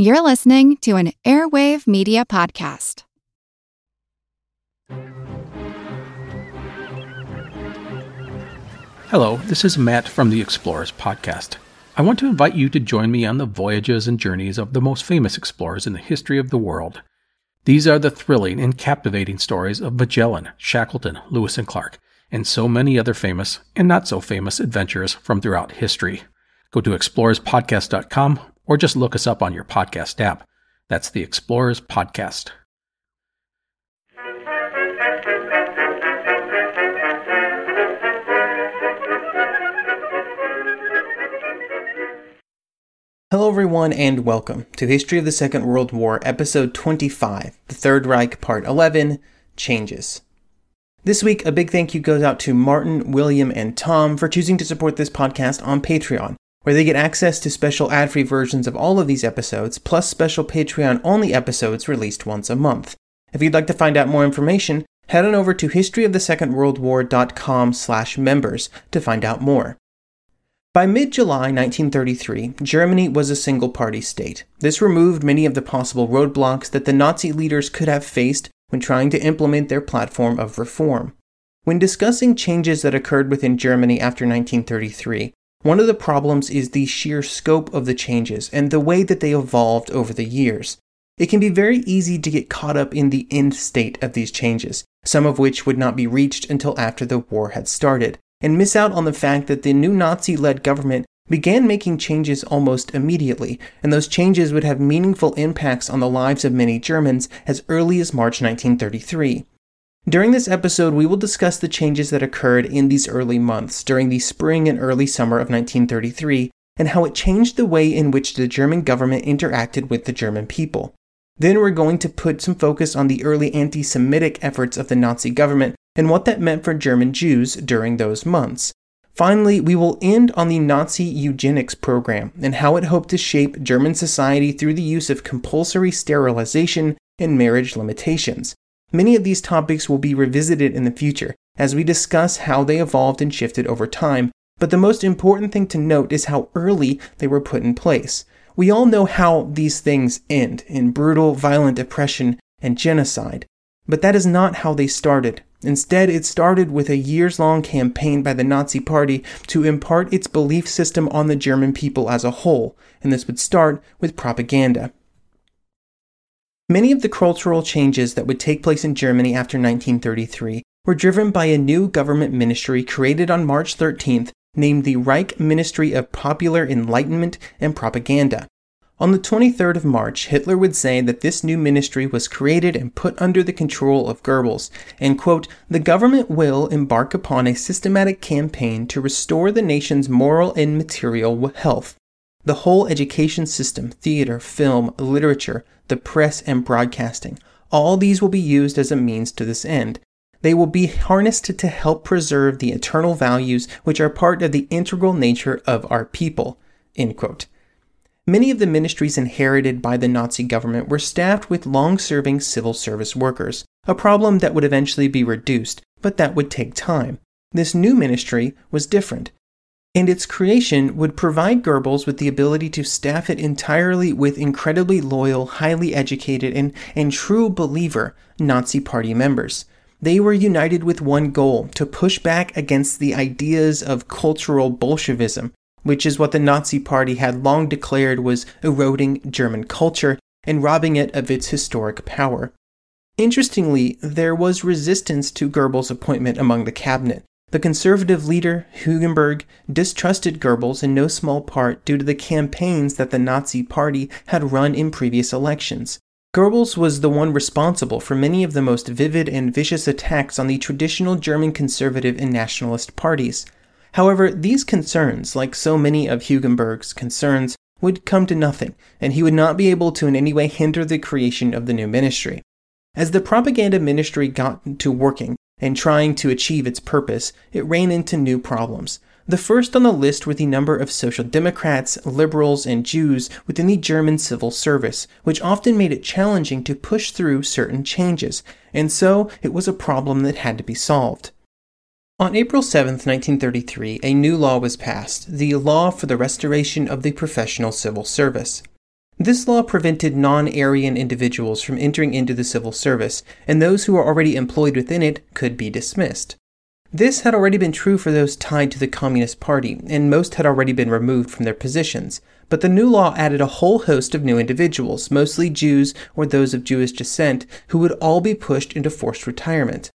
You're listening to an Airwave Media Podcast. Hello, this is Matt from the Explorers Podcast. I want to invite you to join me on the voyages and journeys of the most famous explorers in the history of the world. These are the thrilling and captivating stories of Magellan, Shackleton, Lewis and Clark, and so many other famous and not so famous adventurers from throughout history. Go to explorerspodcast.com or just look us up on your podcast app. That's the Explorers Podcast. Hello, everyone, and welcome to History of the Second World War, Episode 25, The Third Reich, Part 11 Changes. This week, a big thank you goes out to Martin, William, and Tom for choosing to support this podcast on Patreon, where they get access to special ad free versions of all of these episodes, plus special Patreon only episodes released once a month. If you'd like to find out more information, head on over to historyofthesecondworldwar.com slash members to find out more. By mid July 1933, Germany was a single party state. This removed many of the possible roadblocks that the Nazi leaders could have faced when trying to implement their platform of reform. When discussing changes that occurred within Germany after 1933, one of the problems is the sheer scope of the changes and the way that they evolved over the years. It can be very easy to get caught up in the end state of these changes, some of which would not be reached until after the war had started and miss out on the fact that the new Nazi led government began making changes almost immediately, and those changes would have meaningful impacts on the lives of many Germans as early as March 1933. During this episode, we will discuss the changes that occurred in these early months during the spring and early summer of 1933 and how it changed the way in which the German government interacted with the German people. Then we're going to put some focus on the early anti Semitic efforts of the Nazi government and what that meant for German Jews during those months. Finally, we will end on the Nazi eugenics program and how it hoped to shape German society through the use of compulsory sterilization and marriage limitations. Many of these topics will be revisited in the future as we discuss how they evolved and shifted over time, but the most important thing to note is how early they were put in place. We all know how these things end in brutal, violent oppression and genocide, but that is not how they started. Instead, it started with a years long campaign by the Nazi Party to impart its belief system on the German people as a whole, and this would start with propaganda. Many of the cultural changes that would take place in Germany after 1933 were driven by a new government ministry created on March 13th named the Reich Ministry of Popular Enlightenment and Propaganda. On the 23rd of March, Hitler would say that this new ministry was created and put under the control of Goebbels, and quote, the government will embark upon a systematic campaign to restore the nation's moral and material health. The whole education system, theater, film, literature, the press, and broadcasting, all these will be used as a means to this end. They will be harnessed to help preserve the eternal values which are part of the integral nature of our people. Many of the ministries inherited by the Nazi government were staffed with long serving civil service workers, a problem that would eventually be reduced, but that would take time. This new ministry was different, and its creation would provide Goebbels with the ability to staff it entirely with incredibly loyal, highly educated, and, and true believer Nazi Party members. They were united with one goal to push back against the ideas of cultural Bolshevism which is what the Nazi Party had long declared was eroding German culture and robbing it of its historic power. Interestingly, there was resistance to Goebbels' appointment among the cabinet. The conservative leader, Hugenberg, distrusted Goebbels in no small part due to the campaigns that the Nazi Party had run in previous elections. Goebbels was the one responsible for many of the most vivid and vicious attacks on the traditional German conservative and nationalist parties. However, these concerns, like so many of Hugenberg's concerns, would come to nothing, and he would not be able to in any way hinder the creation of the new ministry. As the propaganda ministry got to working and trying to achieve its purpose, it ran into new problems. The first on the list were the number of social democrats, liberals, and Jews within the German civil service, which often made it challenging to push through certain changes, and so it was a problem that had to be solved. On April 7, 1933, a new law was passed, the Law for the Restoration of the Professional Civil Service. This law prevented non Aryan individuals from entering into the civil service, and those who were already employed within it could be dismissed. This had already been true for those tied to the Communist Party, and most had already been removed from their positions. But the new law added a whole host of new individuals, mostly Jews or those of Jewish descent, who would all be pushed into forced retirement.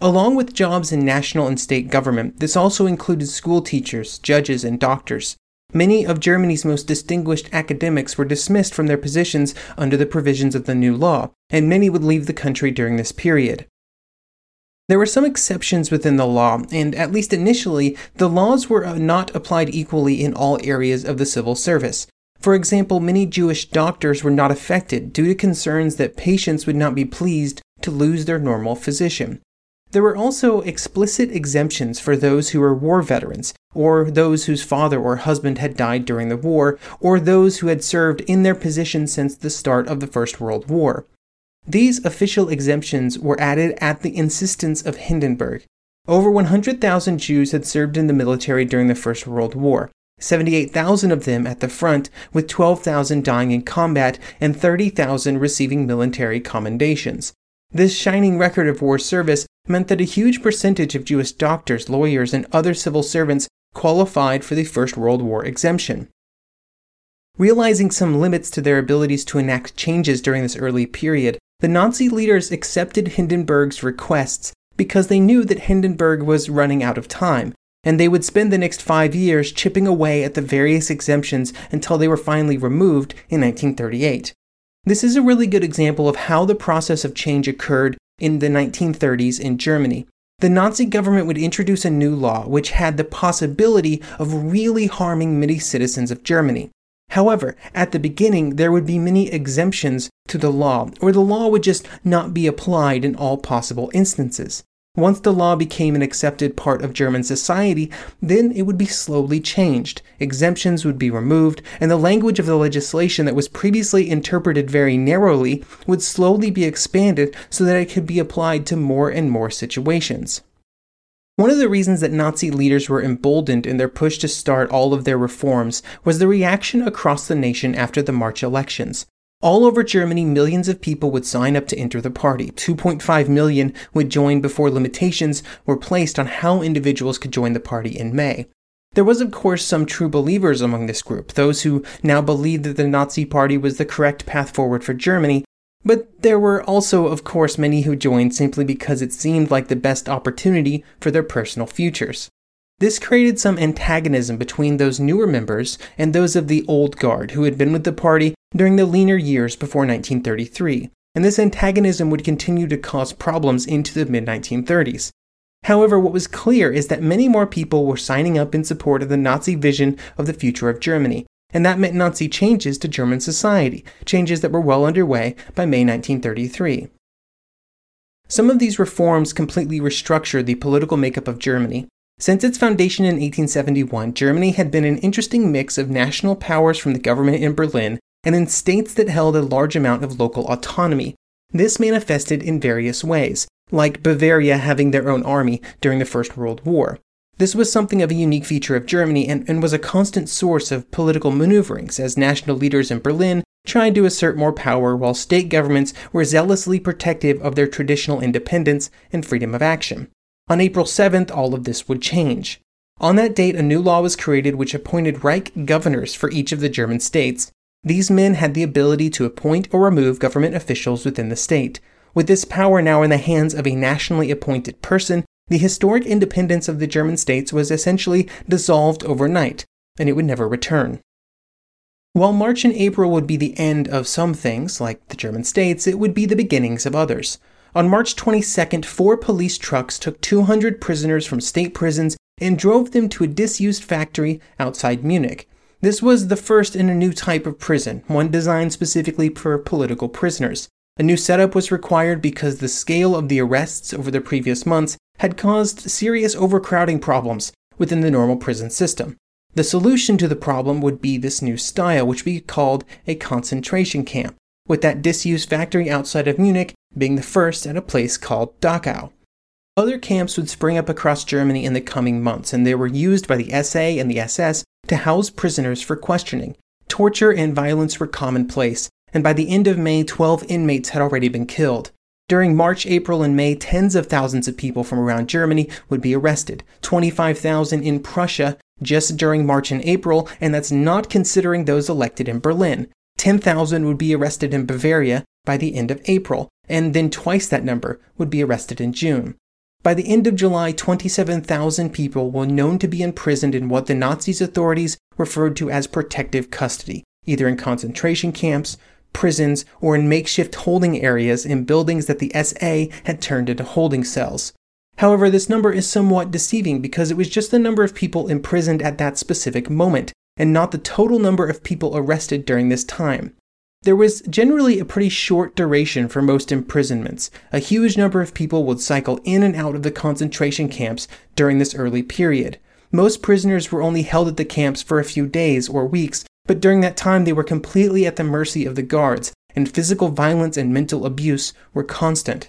Along with jobs in national and state government, this also included school teachers, judges, and doctors. Many of Germany's most distinguished academics were dismissed from their positions under the provisions of the new law, and many would leave the country during this period. There were some exceptions within the law, and at least initially, the laws were uh, not applied equally in all areas of the civil service. For example, many Jewish doctors were not affected due to concerns that patients would not be pleased to lose their normal physician. There were also explicit exemptions for those who were war veterans, or those whose father or husband had died during the war, or those who had served in their position since the start of the First World War. These official exemptions were added at the insistence of Hindenburg. Over 100,000 Jews had served in the military during the First World War, 78,000 of them at the front, with 12,000 dying in combat and 30,000 receiving military commendations. This shining record of war service meant that a huge percentage of Jewish doctors, lawyers, and other civil servants qualified for the First World War exemption. Realizing some limits to their abilities to enact changes during this early period, the Nazi leaders accepted Hindenburg's requests because they knew that Hindenburg was running out of time, and they would spend the next five years chipping away at the various exemptions until they were finally removed in 1938. This is a really good example of how the process of change occurred in the 1930s in Germany. The Nazi government would introduce a new law which had the possibility of really harming many citizens of Germany. However, at the beginning, there would be many exemptions to the law, or the law would just not be applied in all possible instances. Once the law became an accepted part of German society, then it would be slowly changed. Exemptions would be removed, and the language of the legislation that was previously interpreted very narrowly would slowly be expanded so that it could be applied to more and more situations. One of the reasons that Nazi leaders were emboldened in their push to start all of their reforms was the reaction across the nation after the March elections. All over Germany, millions of people would sign up to enter the party. 2.5 million would join before limitations were placed on how individuals could join the party in May. There was, of course, some true believers among this group, those who now believed that the Nazi Party was the correct path forward for Germany, but there were also, of course, many who joined simply because it seemed like the best opportunity for their personal futures. This created some antagonism between those newer members and those of the old guard who had been with the party during the leaner years before 1933, and this antagonism would continue to cause problems into the mid 1930s. However, what was clear is that many more people were signing up in support of the Nazi vision of the future of Germany, and that meant Nazi changes to German society, changes that were well underway by May 1933. Some of these reforms completely restructured the political makeup of Germany. Since its foundation in 1871, Germany had been an interesting mix of national powers from the government in Berlin and in states that held a large amount of local autonomy. This manifested in various ways, like Bavaria having their own army during the First World War. This was something of a unique feature of Germany and, and was a constant source of political maneuverings as national leaders in Berlin tried to assert more power while state governments were zealously protective of their traditional independence and freedom of action. On April 7th, all of this would change. On that date, a new law was created which appointed Reich governors for each of the German states. These men had the ability to appoint or remove government officials within the state. With this power now in the hands of a nationally appointed person, the historic independence of the German states was essentially dissolved overnight, and it would never return. While March and April would be the end of some things, like the German states, it would be the beginnings of others. On March 22nd, four police trucks took 200 prisoners from state prisons and drove them to a disused factory outside Munich. This was the first in a new type of prison, one designed specifically for political prisoners. A new setup was required because the scale of the arrests over the previous months had caused serious overcrowding problems within the normal prison system. The solution to the problem would be this new style, which we called a concentration camp, with that disused factory outside of Munich being the first at a place called Dachau. Other camps would spring up across Germany in the coming months, and they were used by the SA and the SS to house prisoners for questioning. torture and violence were commonplace, and by the end of May, 12 inmates had already been killed. During March, April, and May, tens of thousands of people from around Germany would be arrested, 25,000 in Prussia just during March and April, and that's not considering those elected in Berlin. 10,000 would be arrested in Bavaria by the end of April, and then twice that number would be arrested in June. By the end of July, 27,000 people were known to be imprisoned in what the Nazis' authorities referred to as protective custody, either in concentration camps, prisons, or in makeshift holding areas in buildings that the SA had turned into holding cells. However, this number is somewhat deceiving because it was just the number of people imprisoned at that specific moment, and not the total number of people arrested during this time. There was generally a pretty short duration for most imprisonments. A huge number of people would cycle in and out of the concentration camps during this early period. Most prisoners were only held at the camps for a few days or weeks, but during that time they were completely at the mercy of the guards, and physical violence and mental abuse were constant.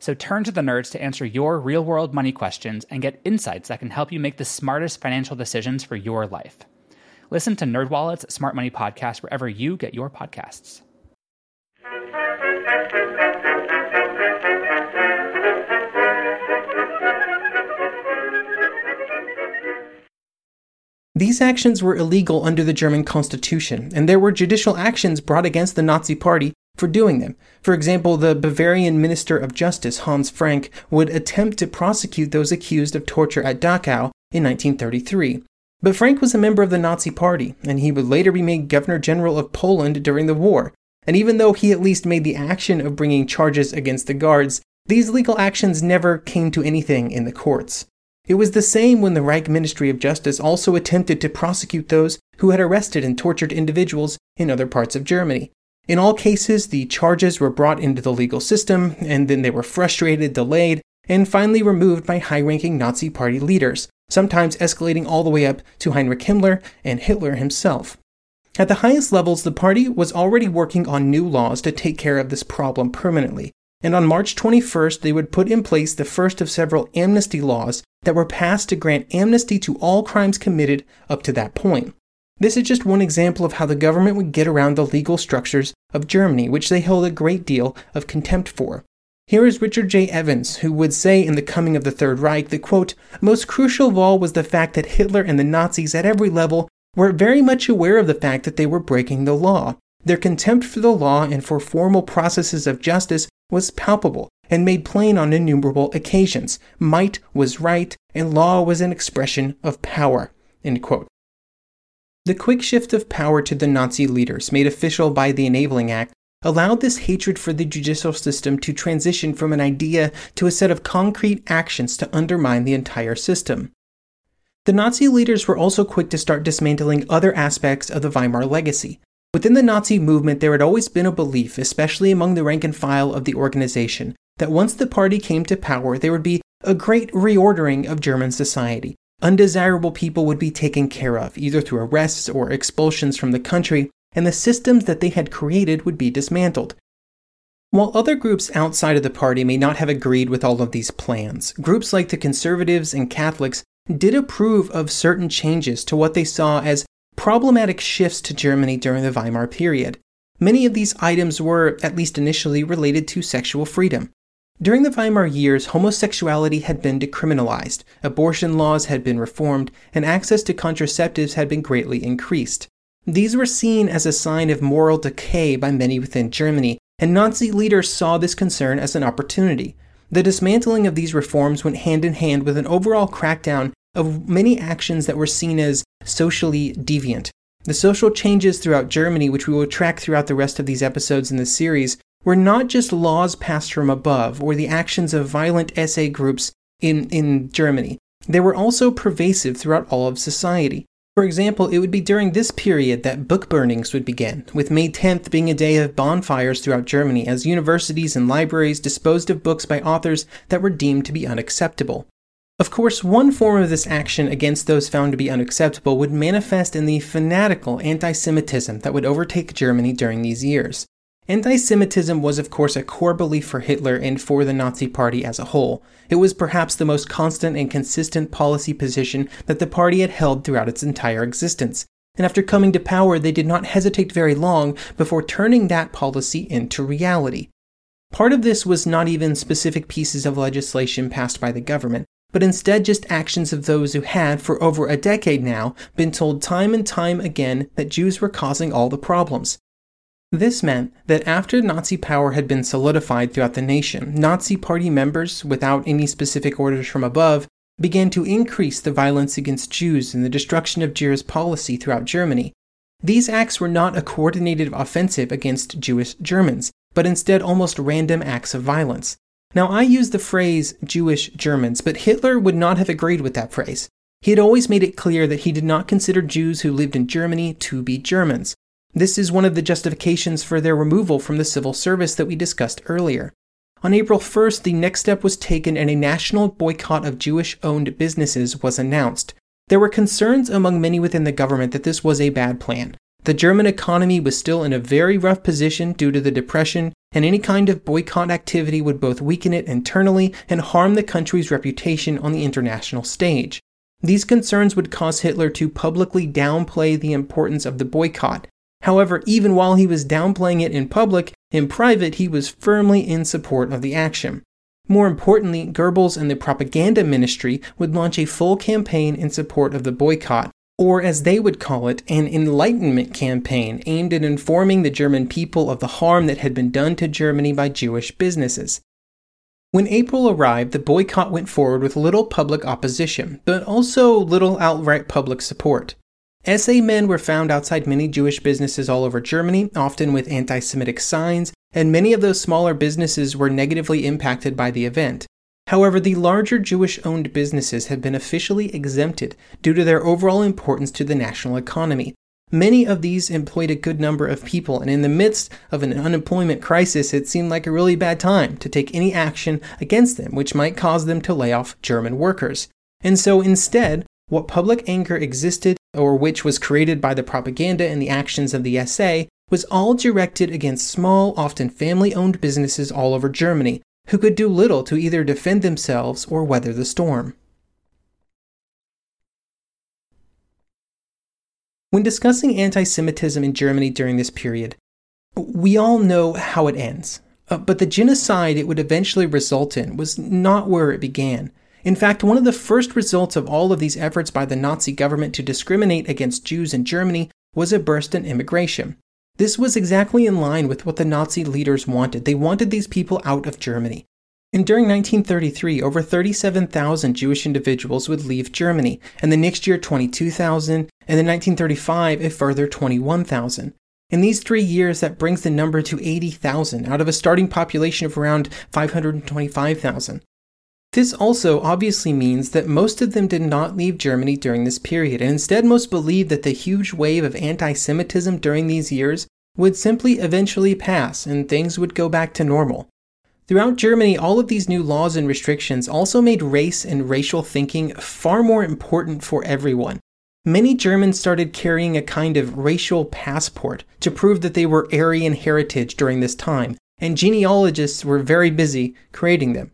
So turn to the nerds to answer your real world money questions and get insights that can help you make the smartest financial decisions for your life. Listen to NerdWallet's Smart Money Podcast wherever you get your podcasts. These actions were illegal under the German constitution, and there were judicial actions brought against the Nazi Party for doing them. For example, the Bavarian Minister of Justice, Hans Frank, would attempt to prosecute those accused of torture at Dachau in 1933. But Frank was a member of the Nazi Party, and he would later be made Governor General of Poland during the war. And even though he at least made the action of bringing charges against the guards, these legal actions never came to anything in the courts. It was the same when the Reich Ministry of Justice also attempted to prosecute those who had arrested and tortured individuals in other parts of Germany. In all cases, the charges were brought into the legal system, and then they were frustrated, delayed, and finally removed by high ranking Nazi Party leaders, sometimes escalating all the way up to Heinrich Himmler and Hitler himself. At the highest levels, the party was already working on new laws to take care of this problem permanently, and on March 21st, they would put in place the first of several amnesty laws that were passed to grant amnesty to all crimes committed up to that point. This is just one example of how the government would get around the legal structures of Germany, which they held a great deal of contempt for. Here is Richard J. Evans, who would say in The Coming of the Third Reich that, quote, most crucial of all was the fact that Hitler and the Nazis at every level were very much aware of the fact that they were breaking the law. Their contempt for the law and for formal processes of justice was palpable and made plain on innumerable occasions. Might was right, and law was an expression of power. The quick shift of power to the Nazi leaders, made official by the Enabling Act, allowed this hatred for the judicial system to transition from an idea to a set of concrete actions to undermine the entire system. The Nazi leaders were also quick to start dismantling other aspects of the Weimar legacy. Within the Nazi movement, there had always been a belief, especially among the rank and file of the organization, that once the party came to power, there would be a great reordering of German society, Undesirable people would be taken care of, either through arrests or expulsions from the country, and the systems that they had created would be dismantled. While other groups outside of the party may not have agreed with all of these plans, groups like the conservatives and Catholics did approve of certain changes to what they saw as problematic shifts to Germany during the Weimar period. Many of these items were, at least initially, related to sexual freedom. During the Weimar years, homosexuality had been decriminalized, abortion laws had been reformed, and access to contraceptives had been greatly increased. These were seen as a sign of moral decay by many within Germany, and Nazi leaders saw this concern as an opportunity. The dismantling of these reforms went hand in hand with an overall crackdown of many actions that were seen as socially deviant. The social changes throughout Germany, which we will track throughout the rest of these episodes in the series, were not just laws passed from above or the actions of violent SA groups in, in Germany. They were also pervasive throughout all of society. For example, it would be during this period that book burnings would begin, with May 10th being a day of bonfires throughout Germany as universities and libraries disposed of books by authors that were deemed to be unacceptable. Of course, one form of this action against those found to be unacceptable would manifest in the fanatical anti Semitism that would overtake Germany during these years. Anti Semitism was, of course, a core belief for Hitler and for the Nazi Party as a whole. It was perhaps the most constant and consistent policy position that the party had held throughout its entire existence. And after coming to power, they did not hesitate very long before turning that policy into reality. Part of this was not even specific pieces of legislation passed by the government, but instead just actions of those who had, for over a decade now, been told time and time again that Jews were causing all the problems. This meant that after Nazi power had been solidified throughout the nation, Nazi Party members, without any specific orders from above, began to increase the violence against Jews and the destruction of Jewish policy throughout Germany. These acts were not a coordinated offensive against Jewish Germans, but instead almost random acts of violence. Now, I use the phrase Jewish Germans, but Hitler would not have agreed with that phrase. He had always made it clear that he did not consider Jews who lived in Germany to be Germans. This is one of the justifications for their removal from the civil service that we discussed earlier. On April 1st, the next step was taken and a national boycott of Jewish owned businesses was announced. There were concerns among many within the government that this was a bad plan. The German economy was still in a very rough position due to the Depression, and any kind of boycott activity would both weaken it internally and harm the country's reputation on the international stage. These concerns would cause Hitler to publicly downplay the importance of the boycott. However, even while he was downplaying it in public, in private he was firmly in support of the action. More importantly, Goebbels and the propaganda ministry would launch a full campaign in support of the boycott, or as they would call it, an enlightenment campaign aimed at informing the German people of the harm that had been done to Germany by Jewish businesses. When April arrived, the boycott went forward with little public opposition, but also little outright public support. SA men were found outside many Jewish businesses all over Germany, often with anti Semitic signs, and many of those smaller businesses were negatively impacted by the event. However, the larger Jewish owned businesses have been officially exempted due to their overall importance to the national economy. Many of these employed a good number of people, and in the midst of an unemployment crisis, it seemed like a really bad time to take any action against them, which might cause them to lay off German workers. And so instead, what public anger existed, or which was created by the propaganda and the actions of the SA, was all directed against small, often family owned businesses all over Germany, who could do little to either defend themselves or weather the storm. When discussing anti Semitism in Germany during this period, we all know how it ends. Uh, but the genocide it would eventually result in was not where it began. In fact, one of the first results of all of these efforts by the Nazi government to discriminate against Jews in Germany was a burst in immigration. This was exactly in line with what the Nazi leaders wanted. They wanted these people out of Germany. And during 1933, over 37,000 Jewish individuals would leave Germany, and the next year 22,000, and in 1935 a further 21,000. In these three years, that brings the number to 80,000 out of a starting population of around 525,000. This also obviously means that most of them did not leave Germany during this period, and instead most believed that the huge wave of anti Semitism during these years would simply eventually pass and things would go back to normal. Throughout Germany, all of these new laws and restrictions also made race and racial thinking far more important for everyone. Many Germans started carrying a kind of racial passport to prove that they were Aryan heritage during this time, and genealogists were very busy creating them.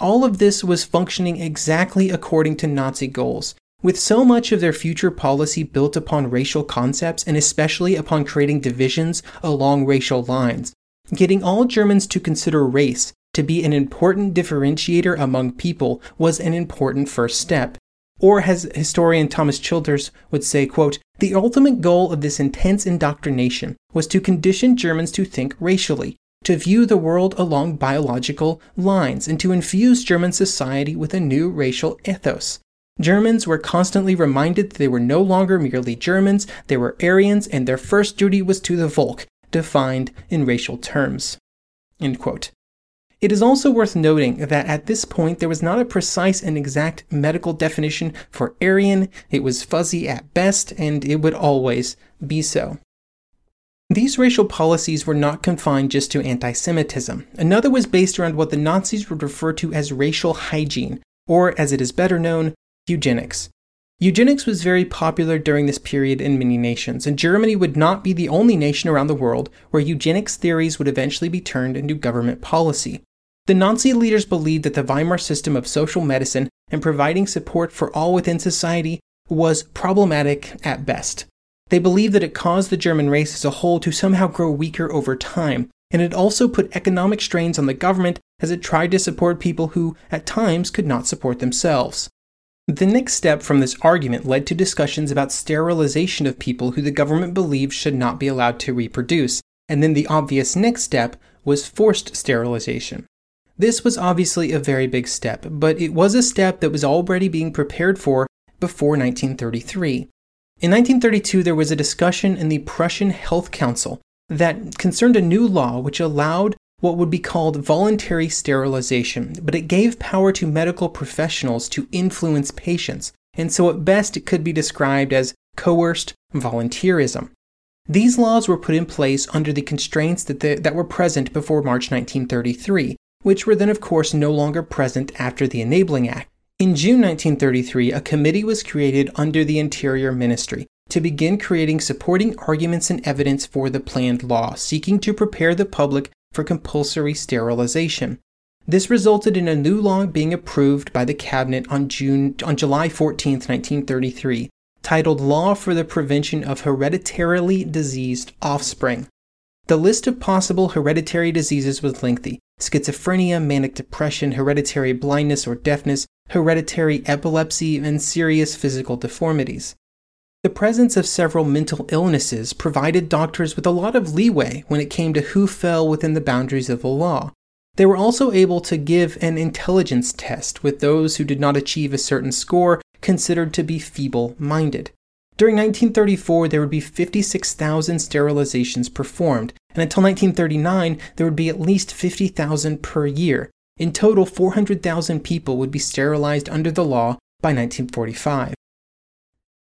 All of this was functioning exactly according to Nazi goals, with so much of their future policy built upon racial concepts and especially upon creating divisions along racial lines. Getting all Germans to consider race to be an important differentiator among people was an important first step. Or as historian Thomas Childers would say, quote, the ultimate goal of this intense indoctrination was to condition Germans to think racially, to view the world along biological lines, and to infuse German society with a new racial ethos. Germans were constantly reminded that they were no longer merely Germans, they were Aryans, and their first duty was to the Volk, defined in racial terms. It is also worth noting that at this point there was not a precise and exact medical definition for Aryan, it was fuzzy at best, and it would always be so. These racial policies were not confined just to anti Semitism. Another was based around what the Nazis would refer to as racial hygiene, or as it is better known, eugenics. Eugenics was very popular during this period in many nations, and Germany would not be the only nation around the world where eugenics theories would eventually be turned into government policy. The Nazi leaders believed that the Weimar system of social medicine and providing support for all within society was problematic at best. They believed that it caused the German race as a whole to somehow grow weaker over time, and it also put economic strains on the government as it tried to support people who, at times, could not support themselves. The next step from this argument led to discussions about sterilization of people who the government believed should not be allowed to reproduce, and then the obvious next step was forced sterilization. This was obviously a very big step, but it was a step that was already being prepared for before 1933. In 1932, there was a discussion in the Prussian Health Council that concerned a new law which allowed what would be called voluntary sterilization, but it gave power to medical professionals to influence patients, and so at best it could be described as coerced volunteerism. These laws were put in place under the constraints that, the, that were present before March 1933, which were then, of course, no longer present after the Enabling Act. In June 1933, a committee was created under the Interior Ministry to begin creating supporting arguments and evidence for the planned law, seeking to prepare the public for compulsory sterilization. This resulted in a new law being approved by the cabinet on June on July 14, 1933, titled Law for the Prevention of Hereditarily Diseased Offspring. The list of possible hereditary diseases was lengthy. Schizophrenia, manic depression, hereditary blindness or deafness, hereditary epilepsy, and serious physical deformities. The presence of several mental illnesses provided doctors with a lot of leeway when it came to who fell within the boundaries of the law. They were also able to give an intelligence test with those who did not achieve a certain score considered to be feeble minded. During 1934, there would be 56,000 sterilizations performed, and until 1939, there would be at least 50,000 per year. In total, 400,000 people would be sterilized under the law by 1945.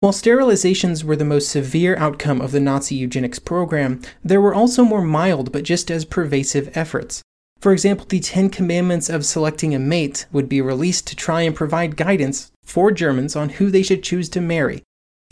While sterilizations were the most severe outcome of the Nazi eugenics program, there were also more mild but just as pervasive efforts. For example, the Ten Commandments of selecting a mate would be released to try and provide guidance for Germans on who they should choose to marry.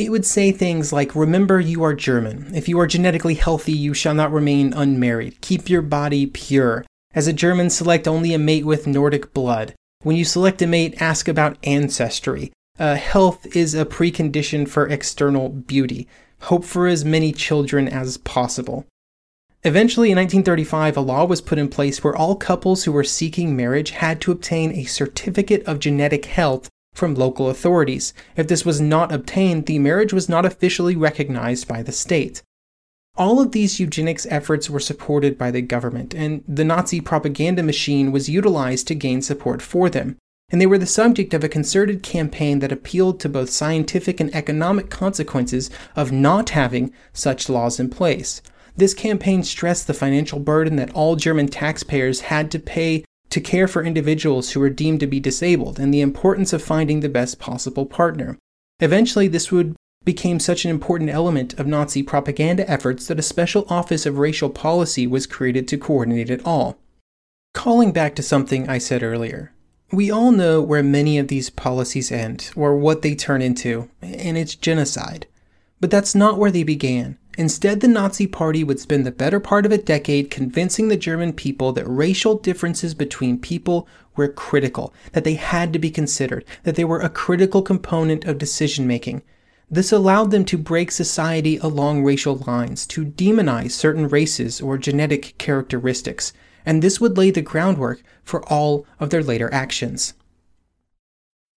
It would say things like, Remember, you are German. If you are genetically healthy, you shall not remain unmarried. Keep your body pure. As a German, select only a mate with Nordic blood. When you select a mate, ask about ancestry uh, health is a precondition for external beauty. Hope for as many children as possible. Eventually, in 1935, a law was put in place where all couples who were seeking marriage had to obtain a certificate of genetic health from local authorities. If this was not obtained, the marriage was not officially recognized by the state. All of these eugenics efforts were supported by the government, and the Nazi propaganda machine was utilized to gain support for them and they were the subject of a concerted campaign that appealed to both scientific and economic consequences of not having such laws in place. This campaign stressed the financial burden that all German taxpayers had to pay to care for individuals who were deemed to be disabled and the importance of finding the best possible partner. Eventually, this would became such an important element of Nazi propaganda efforts that a special office of racial policy was created to coordinate it all. Calling back to something I said earlier, we all know where many of these policies end, or what they turn into, and it's genocide. But that's not where they began. Instead, the Nazi Party would spend the better part of a decade convincing the German people that racial differences between people were critical, that they had to be considered, that they were a critical component of decision making. This allowed them to break society along racial lines, to demonize certain races or genetic characteristics, and this would lay the groundwork for all of their later actions.